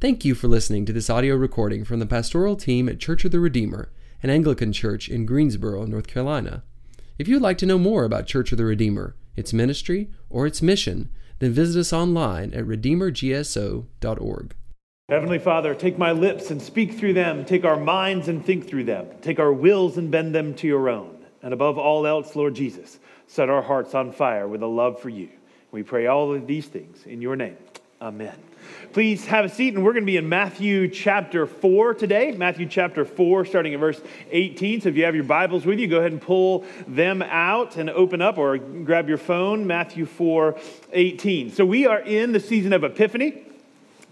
Thank you for listening to this audio recording from the pastoral team at Church of the Redeemer, an Anglican church in Greensboro, North Carolina. If you'd like to know more about Church of the Redeemer, its ministry, or its mission, then visit us online at redeemergso.org. Heavenly Father, take my lips and speak through them. Take our minds and think through them. Take our wills and bend them to your own. And above all else, Lord Jesus, set our hearts on fire with a love for you. We pray all of these things in your name. Amen. Please have a seat, and we're going to be in Matthew chapter 4 today. Matthew chapter 4, starting at verse 18. So if you have your Bibles with you, go ahead and pull them out and open up or grab your phone. Matthew 4, 18. So we are in the season of Epiphany.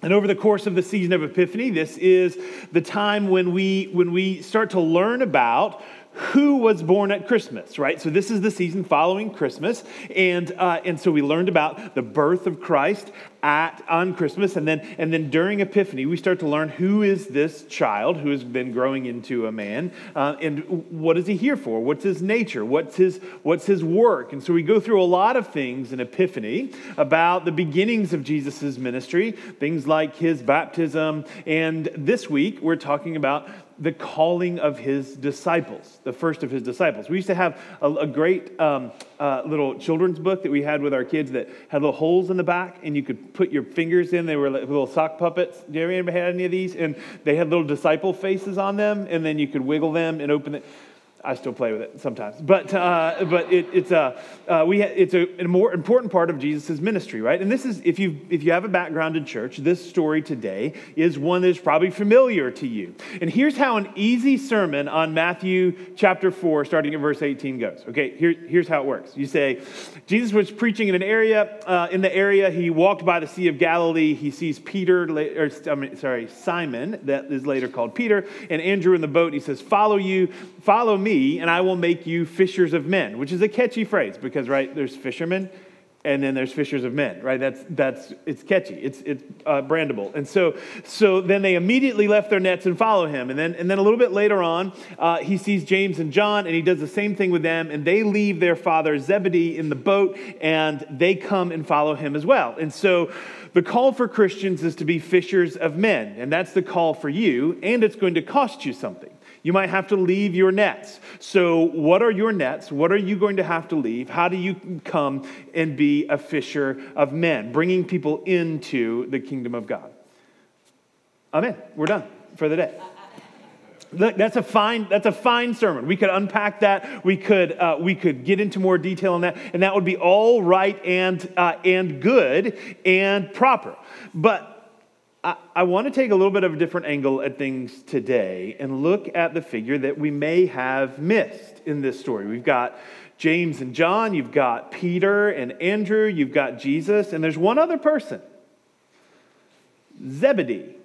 And over the course of the season of Epiphany, this is the time when we, when we start to learn about who was born at Christmas, right? So this is the season following Christmas, and uh, and so we learned about the birth of Christ at on Christmas, and then and then during Epiphany we start to learn who is this child who has been growing into a man, uh, and what is he here for? What's his nature? What's his what's his work? And so we go through a lot of things in Epiphany about the beginnings of Jesus' ministry, things like his baptism, and this week we're talking about the calling of his disciples, the first of his disciples. We used to have a, a great um, uh, little children's book that we had with our kids that had little holes in the back, and you could put your fingers in. They were like little sock puppets. You ever had any of these? And they had little disciple faces on them, and then you could wiggle them and open it. I still play with it sometimes, but uh, but it, it's a uh, we ha- it's a, a, more important part of Jesus' ministry, right? And this is if you if you have a background in church, this story today is one that is probably familiar to you. And here's how an easy sermon on Matthew chapter four, starting at verse 18, goes. Okay, here, here's how it works. You say, Jesus was preaching in an area. Uh, in the area, he walked by the Sea of Galilee. He sees Peter, or I mean, sorry, Simon, that is later called Peter, and Andrew in the boat. He says, "Follow you, follow me." And I will make you fishers of men, which is a catchy phrase because, right, there's fishermen and then there's fishers of men right? That's that's it's catchy. It's it's uh, brandable. And so so then they immediately left their nets and follow him. And then and then a little bit later on uh, he sees james and john and he does the same thing with them and they leave their father zebedee in the boat and they come and follow him as well. And so the call for christians is to be fishers of men and that's the call for you and it's going to cost you something you might have to leave your nets. So, what are your nets? What are you going to have to leave? How do you come and be a fisher of men, bringing people into the kingdom of God? Amen. We're done for the day. Look, that's a fine. That's a fine sermon. We could unpack that. We could uh, we could get into more detail on that, and that would be all right and uh, and good and proper. But I, I want to take a little bit of a different angle at things today and look at the figure that we may have missed in this story. We've got James and John, you've got Peter and Andrew, you've got Jesus, and there's one other person Zebedee,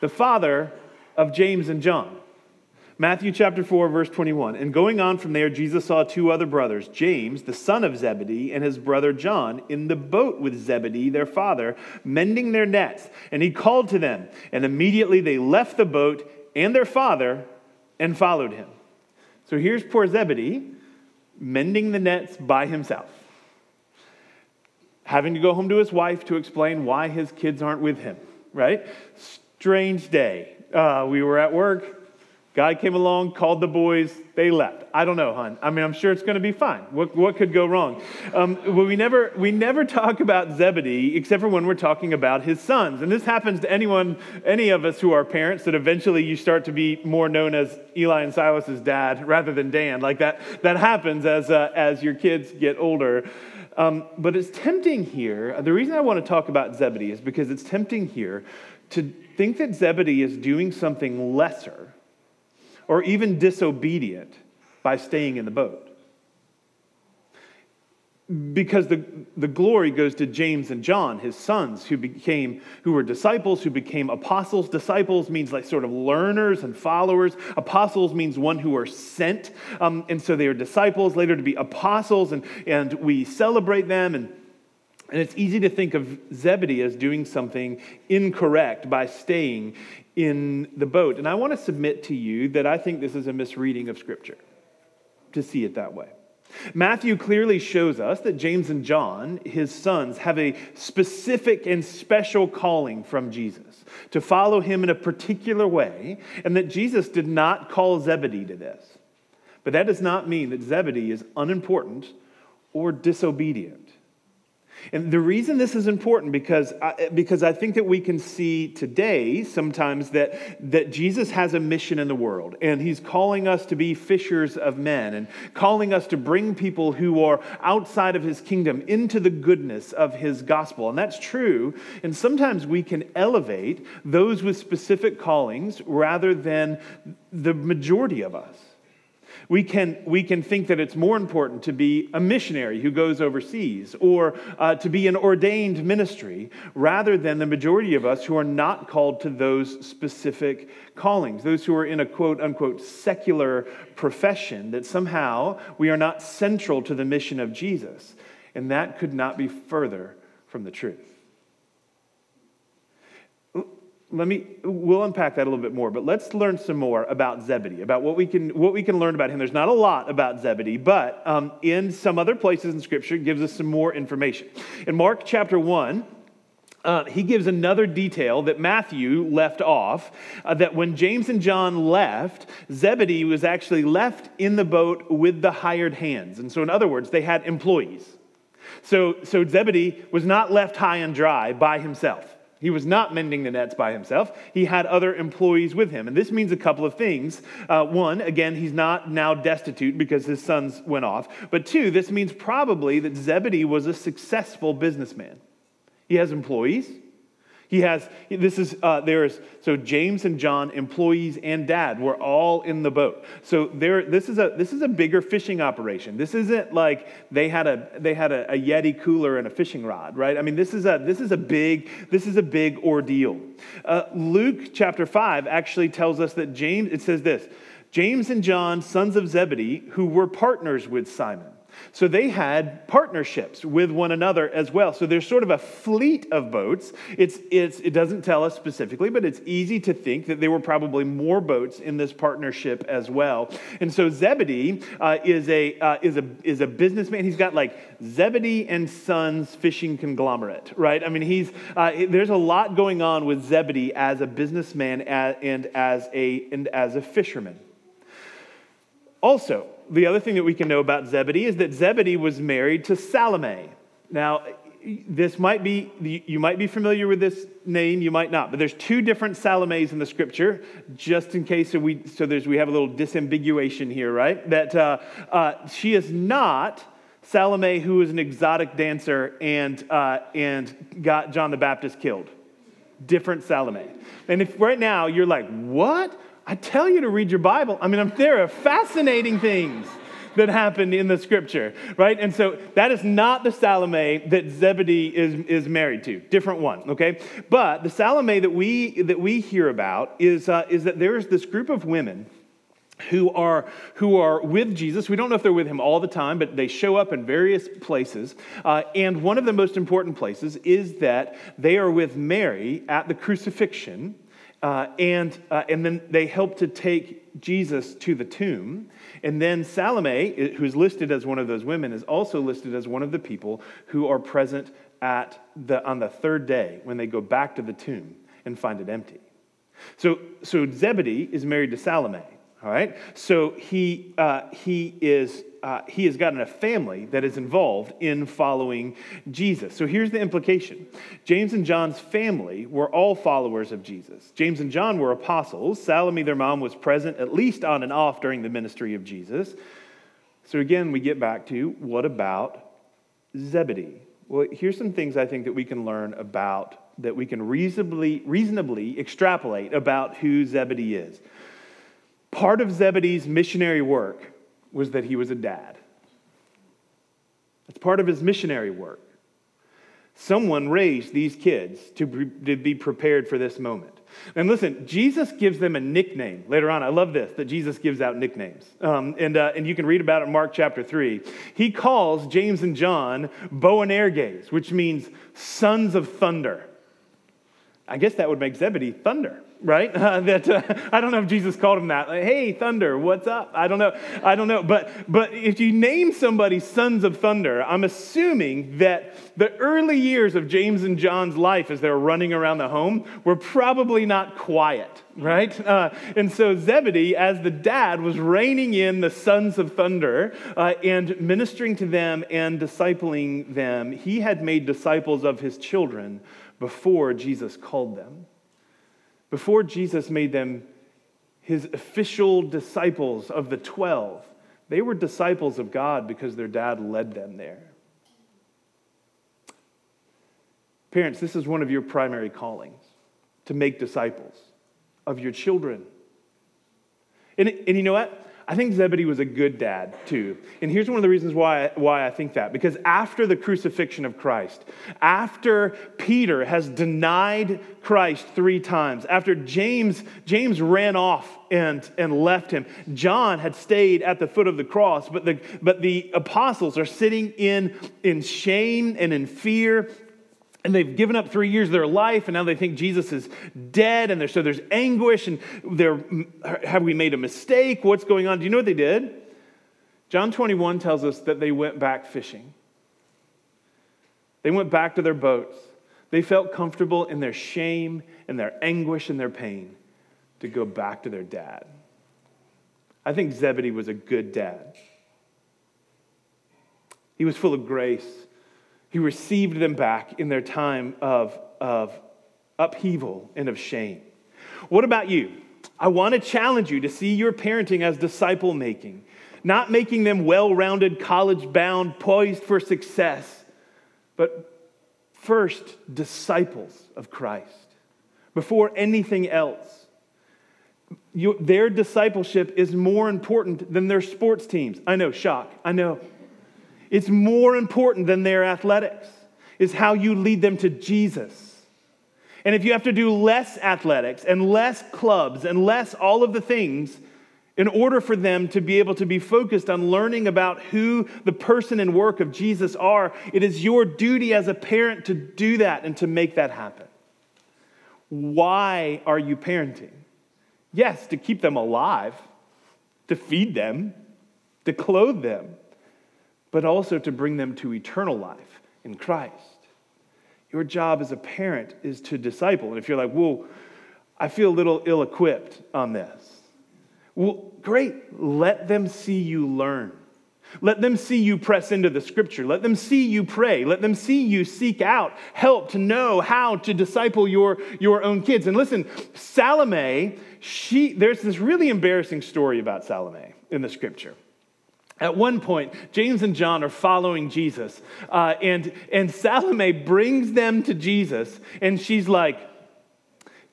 the father of James and John. Matthew chapter 4, verse 21. And going on from there, Jesus saw two other brothers, James, the son of Zebedee, and his brother John, in the boat with Zebedee, their father, mending their nets. And he called to them. And immediately they left the boat and their father and followed him. So here's poor Zebedee mending the nets by himself, having to go home to his wife to explain why his kids aren't with him, right? Strange day. Uh, we were at work God came along, called the boys, they left. I don't know, hon. I mean, I'm sure it's going to be fine. What, what could go wrong? Um, well, we never, we never talk about Zebedee except for when we're talking about his sons. And this happens to anyone, any of us who are parents, that eventually you start to be more known as Eli and Silas's dad rather than Dan. Like that, that happens as, uh, as your kids get older. Um, but it's tempting here. The reason I want to talk about Zebedee is because it's tempting here to think that Zebedee is doing something lesser or even disobedient by staying in the boat. Because the, the glory goes to James and John, his sons, who became, who were disciples, who became apostles. Disciples means like sort of learners and followers. Apostles means one who are sent. Um, and so they are disciples, later to be apostles, and, and we celebrate them and and it's easy to think of Zebedee as doing something incorrect by staying in the boat. And I want to submit to you that I think this is a misreading of Scripture to see it that way. Matthew clearly shows us that James and John, his sons, have a specific and special calling from Jesus to follow him in a particular way, and that Jesus did not call Zebedee to this. But that does not mean that Zebedee is unimportant or disobedient. And the reason this is important because I, because I think that we can see today sometimes that, that Jesus has a mission in the world and he's calling us to be fishers of men and calling us to bring people who are outside of his kingdom into the goodness of his gospel. And that's true. And sometimes we can elevate those with specific callings rather than the majority of us. We can, we can think that it's more important to be a missionary who goes overseas or uh, to be an ordained ministry rather than the majority of us who are not called to those specific callings, those who are in a quote unquote secular profession, that somehow we are not central to the mission of Jesus. And that could not be further from the truth let me we'll unpack that a little bit more but let's learn some more about zebedee about what we can what we can learn about him there's not a lot about zebedee but um, in some other places in scripture it gives us some more information in mark chapter 1 uh, he gives another detail that Matthew left off uh, that when James and John left, Zebedee was actually left in the boat with the hired hands. And so, in other words, they had employees. So, so Zebedee was not left high and dry by himself. He was not mending the nets by himself. He had other employees with him. And this means a couple of things. Uh, one, again, he's not now destitute because his sons went off. But two, this means probably that Zebedee was a successful businessman. He has employees, he has, this is, uh, there is, so James and John, employees and dad, were all in the boat. So there, this is a, this is a bigger fishing operation. This isn't like they had a, they had a, a Yeti cooler and a fishing rod, right? I mean, this is a, this is a big, this is a big ordeal. Uh, Luke chapter five actually tells us that James, it says this, James and John, sons of Zebedee, who were partners with Simon. So they had partnerships with one another as well. So there's sort of a fleet of boats. It's, it's, it doesn't tell us specifically, but it's easy to think that there were probably more boats in this partnership as well. And so Zebedee uh, is, a, uh, is, a, is a businessman. He's got like Zebedee and Sons fishing conglomerate, right? I mean, he's, uh, there's a lot going on with Zebedee as a businessman and as a, and as a fisherman. Also, the other thing that we can know about Zebedee is that Zebedee was married to Salome. Now, this might be, you might be familiar with this name, you might not, but there's two different Salomes in the scripture, just in case so we, so there's, we have a little disambiguation here, right? That uh, uh, she is not Salome, who is an exotic dancer and, uh, and got John the Baptist killed. Different Salome. And if right now you're like, what? I tell you to read your Bible. I mean, I'm, there are fascinating things that happened in the scripture, right? And so that is not the Salome that Zebedee is, is married to. Different one, okay? But the Salome that we, that we hear about is, uh, is that there is this group of women who are, who are with Jesus. We don't know if they're with him all the time, but they show up in various places. Uh, and one of the most important places is that they are with Mary at the crucifixion uh, and, uh, and then they help to take Jesus to the tomb. And then Salome, who's listed as one of those women, is also listed as one of the people who are present at the, on the third day when they go back to the tomb and find it empty. So, so Zebedee is married to Salome. All right? So he, uh, he, is, uh, he has gotten a family that is involved in following Jesus. So here's the implication James and John's family were all followers of Jesus. James and John were apostles. Salome, their mom, was present at least on and off during the ministry of Jesus. So again, we get back to what about Zebedee? Well, here's some things I think that we can learn about, that we can reasonably, reasonably extrapolate about who Zebedee is. Part of Zebedee's missionary work was that he was a dad. That's part of his missionary work. Someone raised these kids to be prepared for this moment. And listen, Jesus gives them a nickname later on. I love this that Jesus gives out nicknames. Um, and, uh, and you can read about it in Mark chapter 3. He calls James and John Boanerges, which means sons of thunder. I guess that would make Zebedee thunder, right? Uh, that uh, I don't know if Jesus called him that. Like, hey, thunder, what's up? I don't know. I don't know. But but if you name somebody sons of thunder, I'm assuming that the early years of James and John's life as they're running around the home were probably not quiet, right? Uh, and so Zebedee, as the dad, was reining in the sons of thunder uh, and ministering to them and discipling them. He had made disciples of his children before Jesus called them, before Jesus made them his official disciples of the 12. They were disciples of God because their dad led them there. Parents, this is one of your primary callings to make disciples of your children. And, and you know what? I think Zebedee was a good dad too. And here's one of the reasons why, why I think that. Because after the crucifixion of Christ, after Peter has denied Christ three times, after James, James ran off and, and left him, John had stayed at the foot of the cross, but the, but the apostles are sitting in, in shame and in fear and they've given up three years of their life and now they think jesus is dead and so there's anguish and they're have we made a mistake? What's going on? Do you know what they did? John 21 tells us that they went back fishing. They went back to their boats. They felt comfortable in their shame and their anguish and their pain to go back to their dad. I think zebedee was a good dad. He was full of grace he received them back in their time of, of upheaval and of shame. What about you? I want to challenge you to see your parenting as disciple making, not making them well rounded, college bound, poised for success, but first, disciples of Christ before anything else. You, their discipleship is more important than their sports teams. I know, shock. I know. It's more important than their athletics, is how you lead them to Jesus. And if you have to do less athletics and less clubs and less all of the things in order for them to be able to be focused on learning about who the person and work of Jesus are, it is your duty as a parent to do that and to make that happen. Why are you parenting? Yes, to keep them alive, to feed them, to clothe them but also to bring them to eternal life in Christ. Your job as a parent is to disciple. And if you're like, whoa, I feel a little ill equipped on this. Well, great. Let them see you learn. Let them see you press into the scripture. Let them see you pray. Let them see you seek out help to know how to disciple your, your own kids. And listen, Salome, she, there's this really embarrassing story about Salome in the scripture. At one point, James and John are following Jesus, uh, and, and Salome brings them to Jesus, and she's like,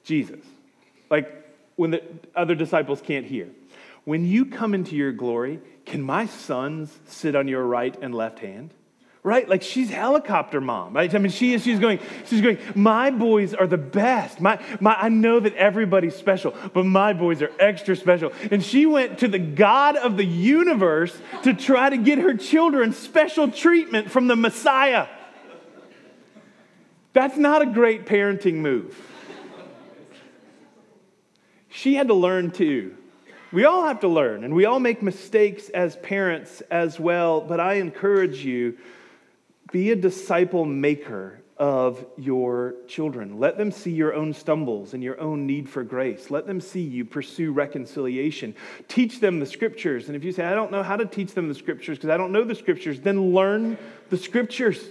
Jesus, like when the other disciples can't hear. When you come into your glory, can my sons sit on your right and left hand? Right? Like she's helicopter mom, right? I mean, she is, she's going, she's going, my boys are the best. My, my, I know that everybody's special, but my boys are extra special. And she went to the God of the universe to try to get her children special treatment from the Messiah. That's not a great parenting move. She had to learn too. We all have to learn, and we all make mistakes as parents as well, but I encourage you be a disciple maker of your children. Let them see your own stumbles and your own need for grace. Let them see you pursue reconciliation. Teach them the scriptures. And if you say, I don't know how to teach them the scriptures because I don't know the scriptures, then learn the scriptures.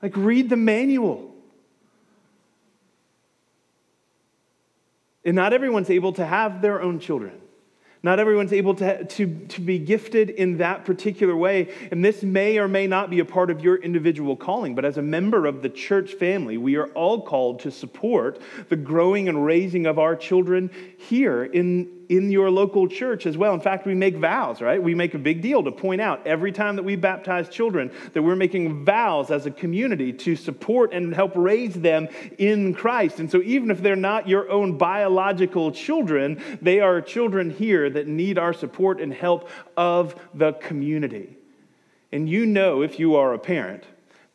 Like, read the manual. And not everyone's able to have their own children. Not everyone's able to, to, to be gifted in that particular way. And this may or may not be a part of your individual calling, but as a member of the church family, we are all called to support the growing and raising of our children here in, in your local church as well. In fact, we make vows, right? We make a big deal to point out every time that we baptize children that we're making vows as a community to support and help raise them in Christ. And so, even if they're not your own biological children, they are children here that need our support and help of the community. And you know, if you are a parent,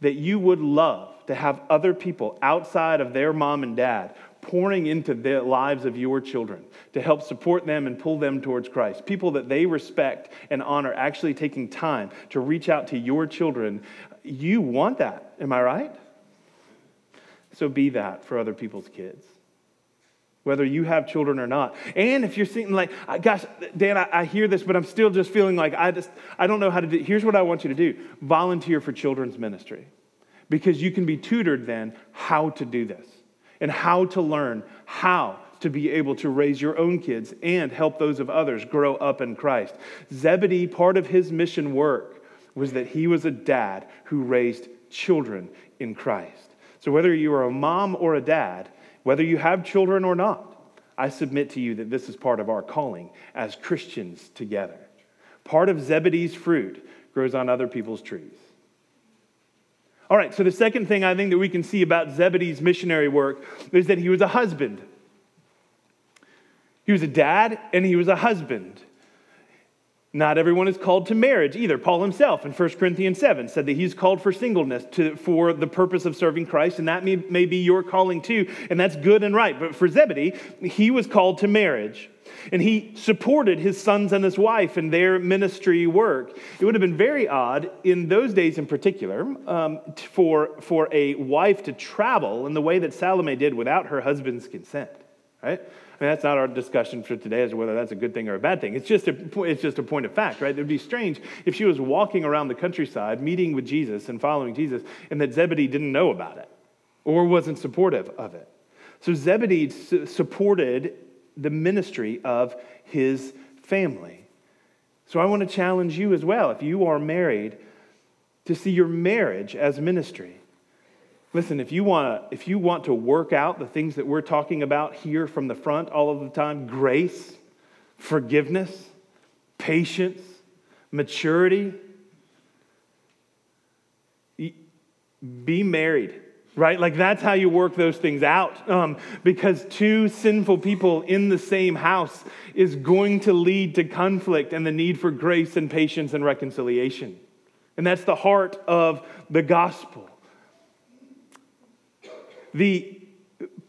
that you would love to have other people outside of their mom and dad pouring into the lives of your children to help support them and pull them towards Christ. People that they respect and honor actually taking time to reach out to your children. You want that, am I right? So be that for other people's kids. Whether you have children or not. And if you're thinking like, gosh, Dan, I, I hear this, but I'm still just feeling like I just, I don't know how to do. Here's what I want you to do volunteer for children's ministry because you can be tutored then how to do this and how to learn how to be able to raise your own kids and help those of others grow up in Christ. Zebedee, part of his mission work was that he was a dad who raised children in Christ. So, whether you are a mom or a dad, whether you have children or not, I submit to you that this is part of our calling as Christians together. Part of Zebedee's fruit grows on other people's trees. All right, so the second thing I think that we can see about Zebedee's missionary work is that he was a husband. He was a dad and he was a husband. Not everyone is called to marriage either. Paul himself in 1 Corinthians 7 said that he's called for singleness to, for the purpose of serving Christ, and that may, may be your calling too, and that's good and right. But for Zebedee, he was called to marriage. And he supported his sons and his wife in their ministry work. It would have been very odd in those days in particular um, for, for a wife to travel in the way that Salome did without her husband's consent, right? Mean, that's not our discussion for today as to whether that's a good thing or a bad thing. It's just a, it's just a point of fact, right? It would be strange if she was walking around the countryside, meeting with Jesus and following Jesus, and that Zebedee didn't know about it or wasn't supportive of it. So Zebedee supported the ministry of his family. So I want to challenge you as well, if you are married, to see your marriage as ministry. Listen, if you want to, if you want to work out the things that we're talking about here from the front all of the time, grace, forgiveness, patience, maturity, be married right? Like that's how you work those things out. Um, because two sinful people in the same house is going to lead to conflict and the need for grace and patience and reconciliation. And that's the heart of the gospel. The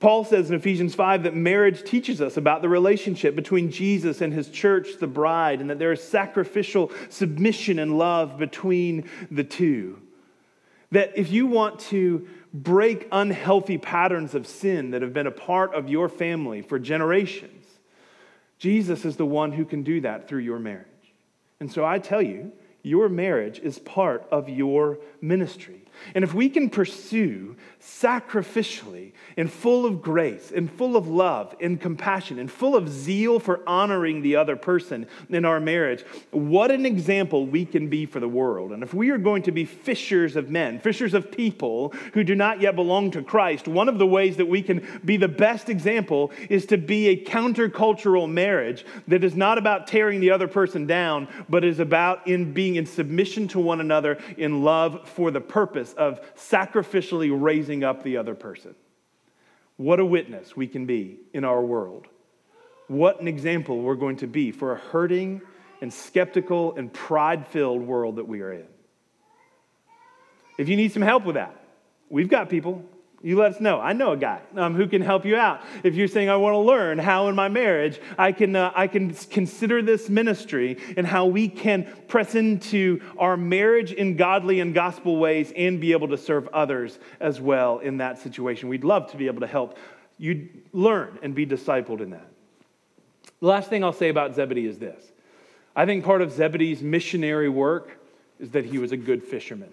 Paul says in Ephesians 5 that marriage teaches us about the relationship between Jesus and his church, the bride, and that there is sacrificial submission and love between the two. That if you want to break unhealthy patterns of sin that have been a part of your family for generations. Jesus is the one who can do that through your marriage. And so I tell you, your marriage is part of your ministry. And if we can pursue sacrificially and full of grace and full of love and compassion and full of zeal for honoring the other person in our marriage, what an example we can be for the world. And if we are going to be fishers of men, fishers of people who do not yet belong to Christ, one of the ways that we can be the best example is to be a countercultural marriage that is not about tearing the other person down, but is about in being in submission to one another in love for the purpose of sacrificially raising up the other person. What a witness we can be in our world. What an example we're going to be for a hurting and skeptical and pride filled world that we are in. If you need some help with that, we've got people you let us know. I know a guy um, who can help you out. If you're saying, I want to learn how in my marriage I can, uh, I can consider this ministry and how we can press into our marriage in godly and gospel ways and be able to serve others as well in that situation. We'd love to be able to help you learn and be discipled in that. The last thing I'll say about Zebedee is this I think part of Zebedee's missionary work is that he was a good fisherman.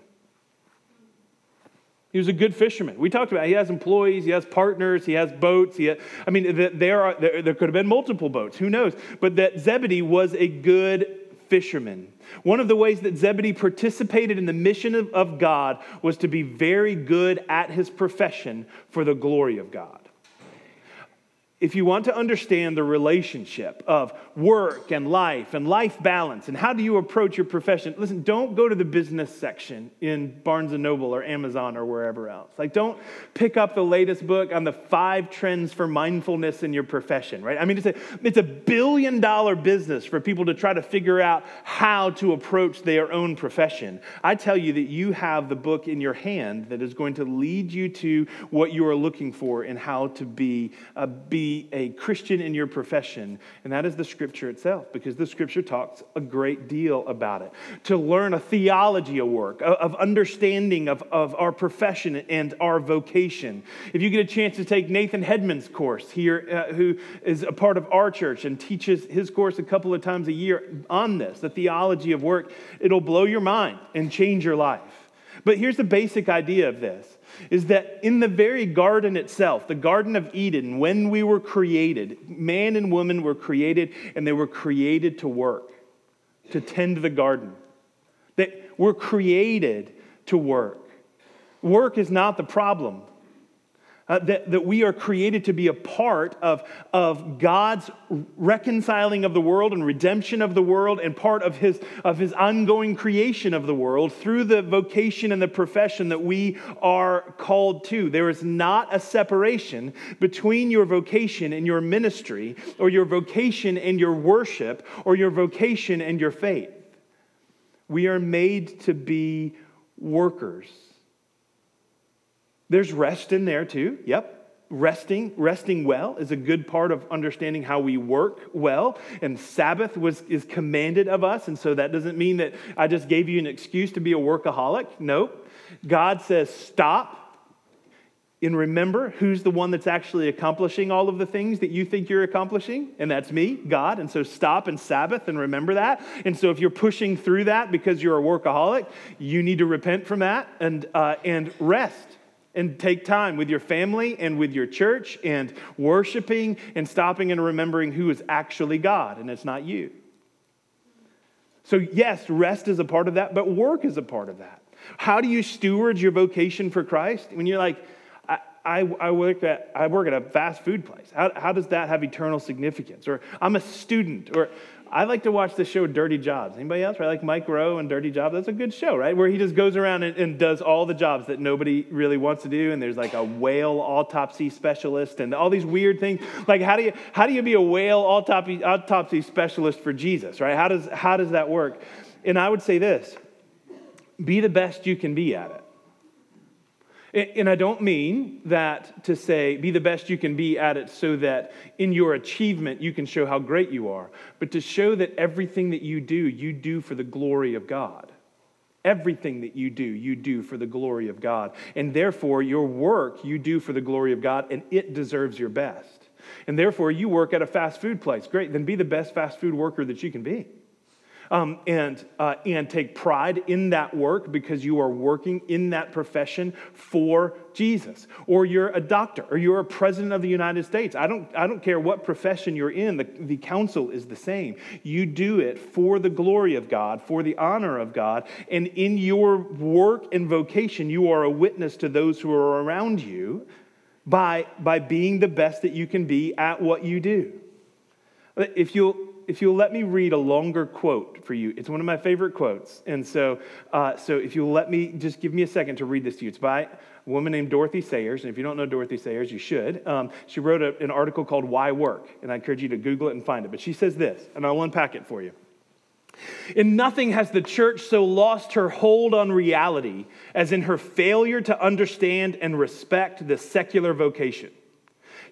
He was a good fisherman. We talked about it. he has employees, he has partners, he has boats. He I mean, there, are, there, there could have been multiple boats, who knows? But that Zebedee was a good fisherman. One of the ways that Zebedee participated in the mission of, of God was to be very good at his profession for the glory of God. If you want to understand the relationship of work and life and life balance and how do you approach your profession listen don't go to the business section in barnes and noble or amazon or wherever else. Like don't pick up the latest book on the five trends for mindfulness in your profession right? I mean it's a, it's a billion dollar business for people to try to figure out how to approach their own profession. I tell you that you have the book in your hand that is going to lead you to what you are looking for and how to be, uh, be a Christian in your profession, and that is the scripture itself, because the scripture talks a great deal about it. To learn a theology of work, of understanding of, of our profession and our vocation. If you get a chance to take Nathan Hedman's course here, uh, who is a part of our church and teaches his course a couple of times a year on this, the theology of work, it'll blow your mind and change your life. But here's the basic idea of this is that in the very garden itself, the Garden of Eden, when we were created, man and woman were created and they were created to work, to tend the garden. That we're created to work. Work is not the problem. Uh, that, that we are created to be a part of, of God's reconciling of the world and redemption of the world and part of his, of his ongoing creation of the world through the vocation and the profession that we are called to. There is not a separation between your vocation and your ministry, or your vocation and your worship, or your vocation and your faith. We are made to be workers. There's rest in there too. Yep. Resting, resting well is a good part of understanding how we work well. And Sabbath was is commanded of us. And so that doesn't mean that I just gave you an excuse to be a workaholic. Nope. God says stop and remember who's the one that's actually accomplishing all of the things that you think you're accomplishing, and that's me, God. And so stop and Sabbath and remember that. And so if you're pushing through that because you're a workaholic, you need to repent from that and, uh, and rest and take time with your family and with your church and worshiping and stopping and remembering who is actually God and it's not you. So, yes, rest is a part of that, but work is a part of that. How do you steward your vocation for Christ? When you're like, I, I, I work, at, I work at a fast food place. How, how does that have eternal significance? Or I'm a student, or I like to watch the show Dirty Jobs. Anybody else? Right? Like Mike Rowe and Dirty Jobs. That's a good show, right? Where he just goes around and, and, does all the jobs that nobody really wants to do. And there's like a whale autopsy specialist and all these weird things. Like how do you how do you be a whale autopsy autopsy specialist for Jesus, right? How does how does that work? And I would say this: be the best you can be at it. And I don't mean that to say be the best you can be at it so that in your achievement you can show how great you are, but to show that everything that you do, you do for the glory of God. Everything that you do, you do for the glory of God. And therefore, your work you do for the glory of God, and it deserves your best. And therefore, you work at a fast food place. Great, then be the best fast food worker that you can be um, and, uh, and take pride in that work because you are working in that profession for Jesus. Or you're a doctor, or you're a president of the United States. I don't, I don't care what profession you're in, the, the counsel is the same. You do it for the glory of God, for the honor of God, and in your work and vocation, you are a witness to those who are around you by, by being the best that you can be at what you do. If you'll if you'll let me read a longer quote for you, it's one of my favorite quotes. And so, uh, so if you'll let me just give me a second to read this to you, it's by a woman named Dorothy Sayers. And if you don't know Dorothy Sayers, you should. Um, she wrote a, an article called Why Work? And I encourage you to Google it and find it. But she says this, and I'll unpack it for you. In nothing has the church so lost her hold on reality as in her failure to understand and respect the secular vocation.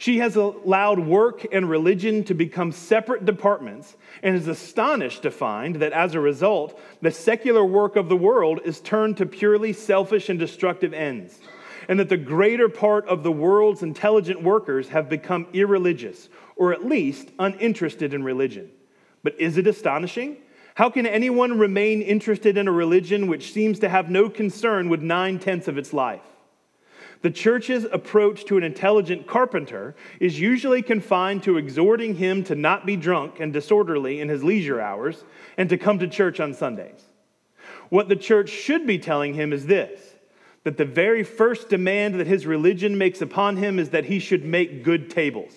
She has allowed work and religion to become separate departments and is astonished to find that as a result, the secular work of the world is turned to purely selfish and destructive ends, and that the greater part of the world's intelligent workers have become irreligious, or at least uninterested in religion. But is it astonishing? How can anyone remain interested in a religion which seems to have no concern with nine tenths of its life? The church's approach to an intelligent carpenter is usually confined to exhorting him to not be drunk and disorderly in his leisure hours and to come to church on Sundays. What the church should be telling him is this that the very first demand that his religion makes upon him is that he should make good tables.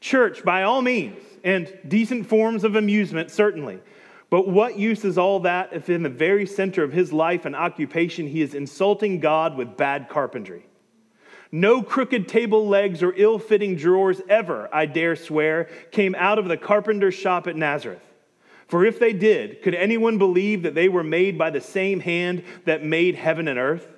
Church, by all means, and decent forms of amusement, certainly. But what use is all that if in the very center of his life and occupation he is insulting God with bad carpentry? No crooked table legs or ill fitting drawers ever, I dare swear, came out of the carpenter's shop at Nazareth. For if they did, could anyone believe that they were made by the same hand that made heaven and earth?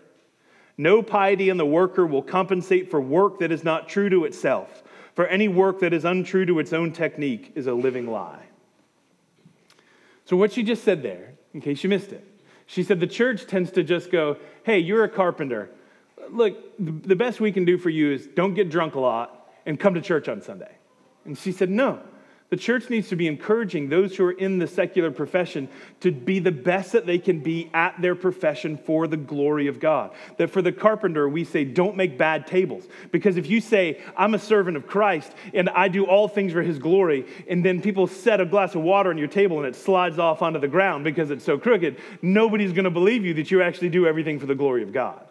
No piety in the worker will compensate for work that is not true to itself, for any work that is untrue to its own technique is a living lie. So, what she just said there, in case you missed it, she said the church tends to just go, hey, you're a carpenter. Look, the best we can do for you is don't get drunk a lot and come to church on Sunday. And she said, no. The church needs to be encouraging those who are in the secular profession to be the best that they can be at their profession for the glory of God. That for the carpenter, we say, don't make bad tables. Because if you say, I'm a servant of Christ and I do all things for his glory, and then people set a glass of water on your table and it slides off onto the ground because it's so crooked, nobody's going to believe you that you actually do everything for the glory of God.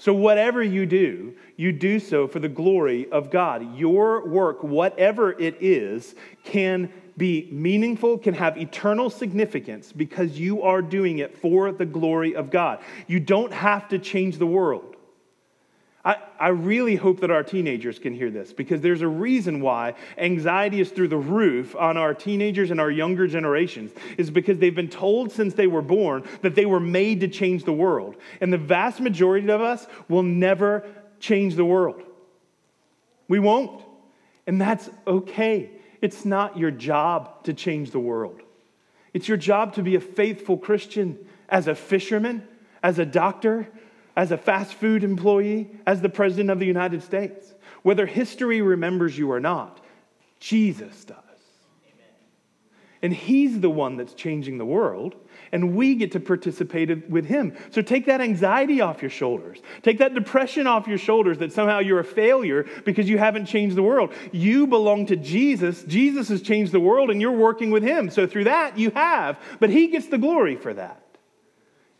So, whatever you do, you do so for the glory of God. Your work, whatever it is, can be meaningful, can have eternal significance because you are doing it for the glory of God. You don't have to change the world. I, I really hope that our teenagers can hear this because there's a reason why anxiety is through the roof on our teenagers and our younger generations, is because they've been told since they were born that they were made to change the world. And the vast majority of us will never change the world. We won't. And that's okay. It's not your job to change the world, it's your job to be a faithful Christian as a fisherman, as a doctor, as a fast food employee, as the President of the United States. Whether history remembers you or not, Jesus does. Amen. And He's the one that's changing the world, and we get to participate with Him. So take that anxiety off your shoulders. Take that depression off your shoulders that somehow you're a failure because you haven't changed the world. You belong to Jesus. Jesus has changed the world, and you're working with Him. So through that, you have, but He gets the glory for that.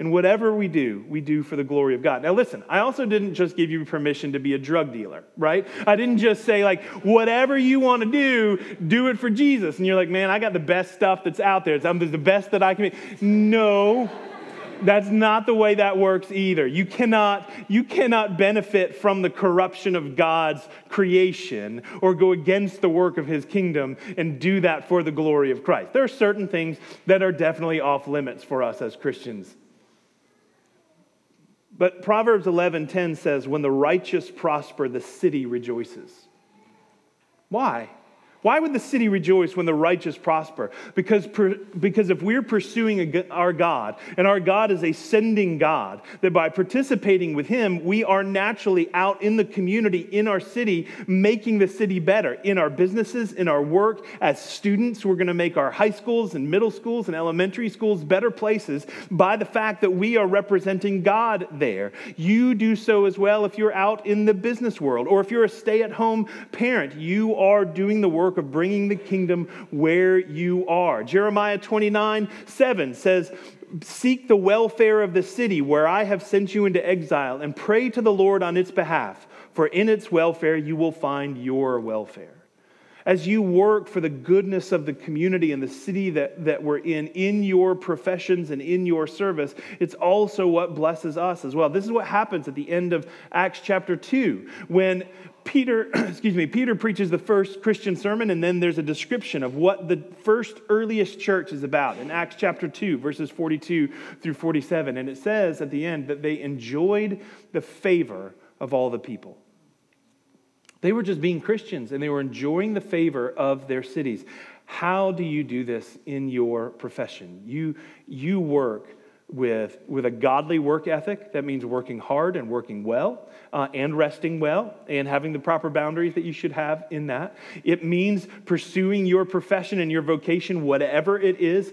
And whatever we do, we do for the glory of God. Now, listen, I also didn't just give you permission to be a drug dealer, right? I didn't just say, like, whatever you want to do, do it for Jesus. And you're like, man, I got the best stuff that's out there. It's the best that I can be. No. That's not the way that works either. You cannot, you cannot benefit from the corruption of God's creation or go against the work of his kingdom and do that for the glory of Christ. There are certain things that are definitely off limits for us as Christians but Proverbs 11:10 says, "When the righteous prosper, the city rejoices." Why? Why would the city rejoice when the righteous prosper? Because, because if we're pursuing a, our God, and our God is a sending God, that by participating with Him, we are naturally out in the community, in our city, making the city better. In our businesses, in our work, as students, we're going to make our high schools and middle schools and elementary schools better places by the fact that we are representing God there. You do so as well if you're out in the business world, or if you're a stay at home parent, you are doing the work work of bringing the kingdom where you are. Jeremiah 29 7 says, Seek the welfare of the city where I have sent you into exile and pray to the Lord on its behalf, for in its welfare you will find your welfare as you work for the goodness of the community and the city that, that we're in, in your professions and in your service, it's also what blesses us as well. This is what happens at the end of Acts chapter 2 when Peter, excuse me, Peter preaches the first Christian sermon, and then there's a description of what the first earliest church is about in Acts chapter 2, verses 42 through 47. And it says at the end that they enjoyed the favor of all the people. They were just being Christians and they were enjoying the favor of their cities. How do you do this in your profession? You, you work with, with a godly work ethic. That means working hard and working well uh, and resting well and having the proper boundaries that you should have in that. It means pursuing your profession and your vocation, whatever it is,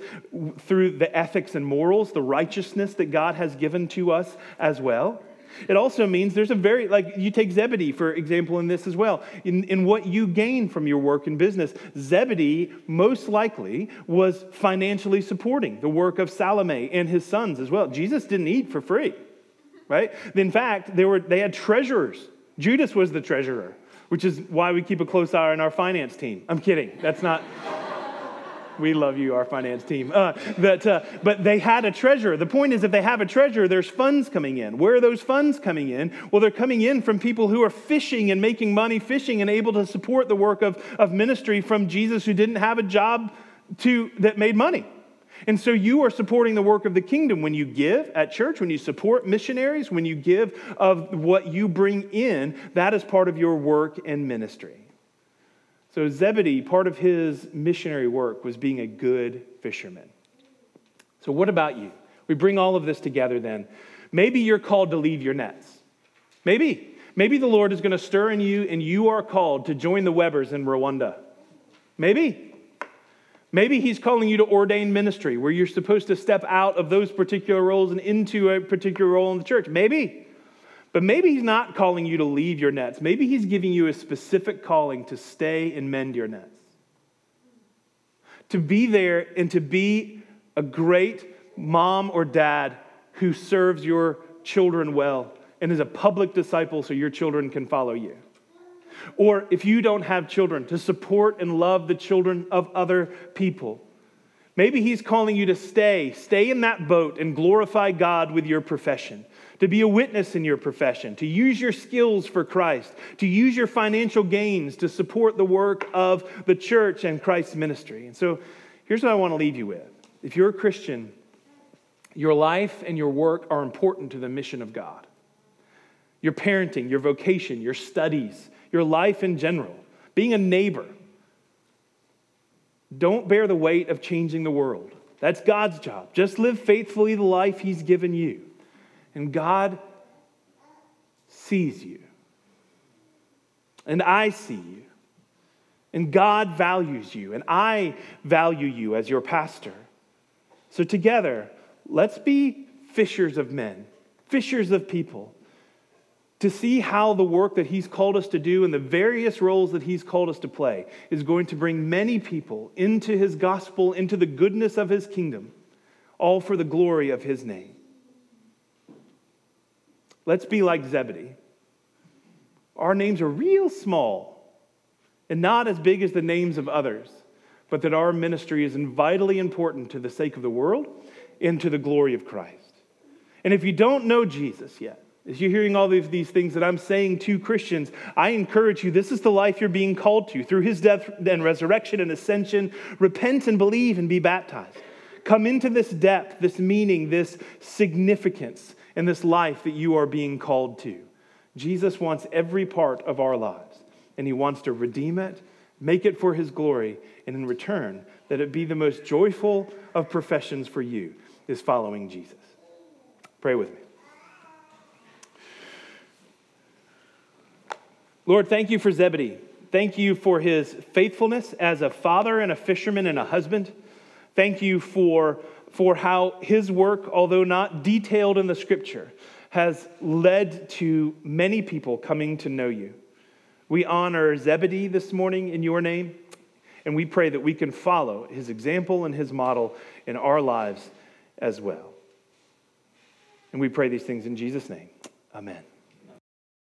through the ethics and morals, the righteousness that God has given to us as well. It also means there's a very, like you take Zebedee, for example, in this as well. In, in what you gain from your work in business, Zebedee most likely was financially supporting the work of Salome and his sons as well. Jesus didn't eat for free, right? In fact, they, were, they had treasurers. Judas was the treasurer. which is why we keep a close eye on our finance team. I'm kidding. That's not. We love you, our finance team. Uh, but, uh, but they had a treasurer. The point is, if they have a treasurer, there's funds coming in. Where are those funds coming in? Well, they're coming in from people who are fishing and making money fishing and able to support the work of, of ministry from Jesus who didn't have a job to, that made money. And so you are supporting the work of the kingdom when you give at church, when you support missionaries, when you give of what you bring in, that is part of your work and ministry. So Zebedee, part of his missionary work was being a good fisherman. So, what about you? We bring all of this together then. Maybe you're called to leave your nets. Maybe. Maybe the Lord is going to stir in you and you are called to join the Webbers in Rwanda. Maybe. Maybe he's calling you to ordain ministry where you're supposed to step out of those particular roles and into a particular role in the church. Maybe. But maybe he's not calling you to leave your nets. Maybe he's giving you a specific calling to stay and mend your nets. To be there and to be a great mom or dad who serves your children well and is a public disciple so your children can follow you. Or if you don't have children, to support and love the children of other people. Maybe He's calling you to stay, stay in that boat and glorify God with your profession, to be a witness in your profession, to use your skills for Christ, to use your financial gains to support the work of the church and Christ's ministry. And so here's what I want to leave you with. If you're a Christian, your life and your work are important to the mission of God. Your parenting, your vocation, your studies, your life in general, being a neighbor. Don't bear the weight of changing the world. That's God's job. Just live faithfully the life He's given you. And God sees you. And I see you. And God values you. And I value you as your pastor. So, together, let's be fishers of men, fishers of people to see how the work that He's called us to do and the various roles that He's called us to play is going to bring many people into His gospel, into the goodness of His kingdom, all for the glory of His name. Let's be like Zebedee. Our names are real small and not as big as the names of others, but that our ministry is vitally important to the sake of the world and to the glory of Christ. And if you don't know Jesus yet, as you're hearing all these, these things that I'm saying to Christians, I encourage you this is the life you're being called to. Through his death and resurrection and ascension, repent and believe and be baptized. Come into this depth, this meaning, this significance in this life that you are being called to. Jesus wants every part of our lives, and he wants to redeem it, make it for his glory, and in return, that it be the most joyful of professions for you is following Jesus. Pray with me. Lord, thank you for Zebedee. Thank you for his faithfulness as a father and a fisherman and a husband. Thank you for, for how his work, although not detailed in the scripture, has led to many people coming to know you. We honor Zebedee this morning in your name, and we pray that we can follow his example and his model in our lives as well. And we pray these things in Jesus' name. Amen.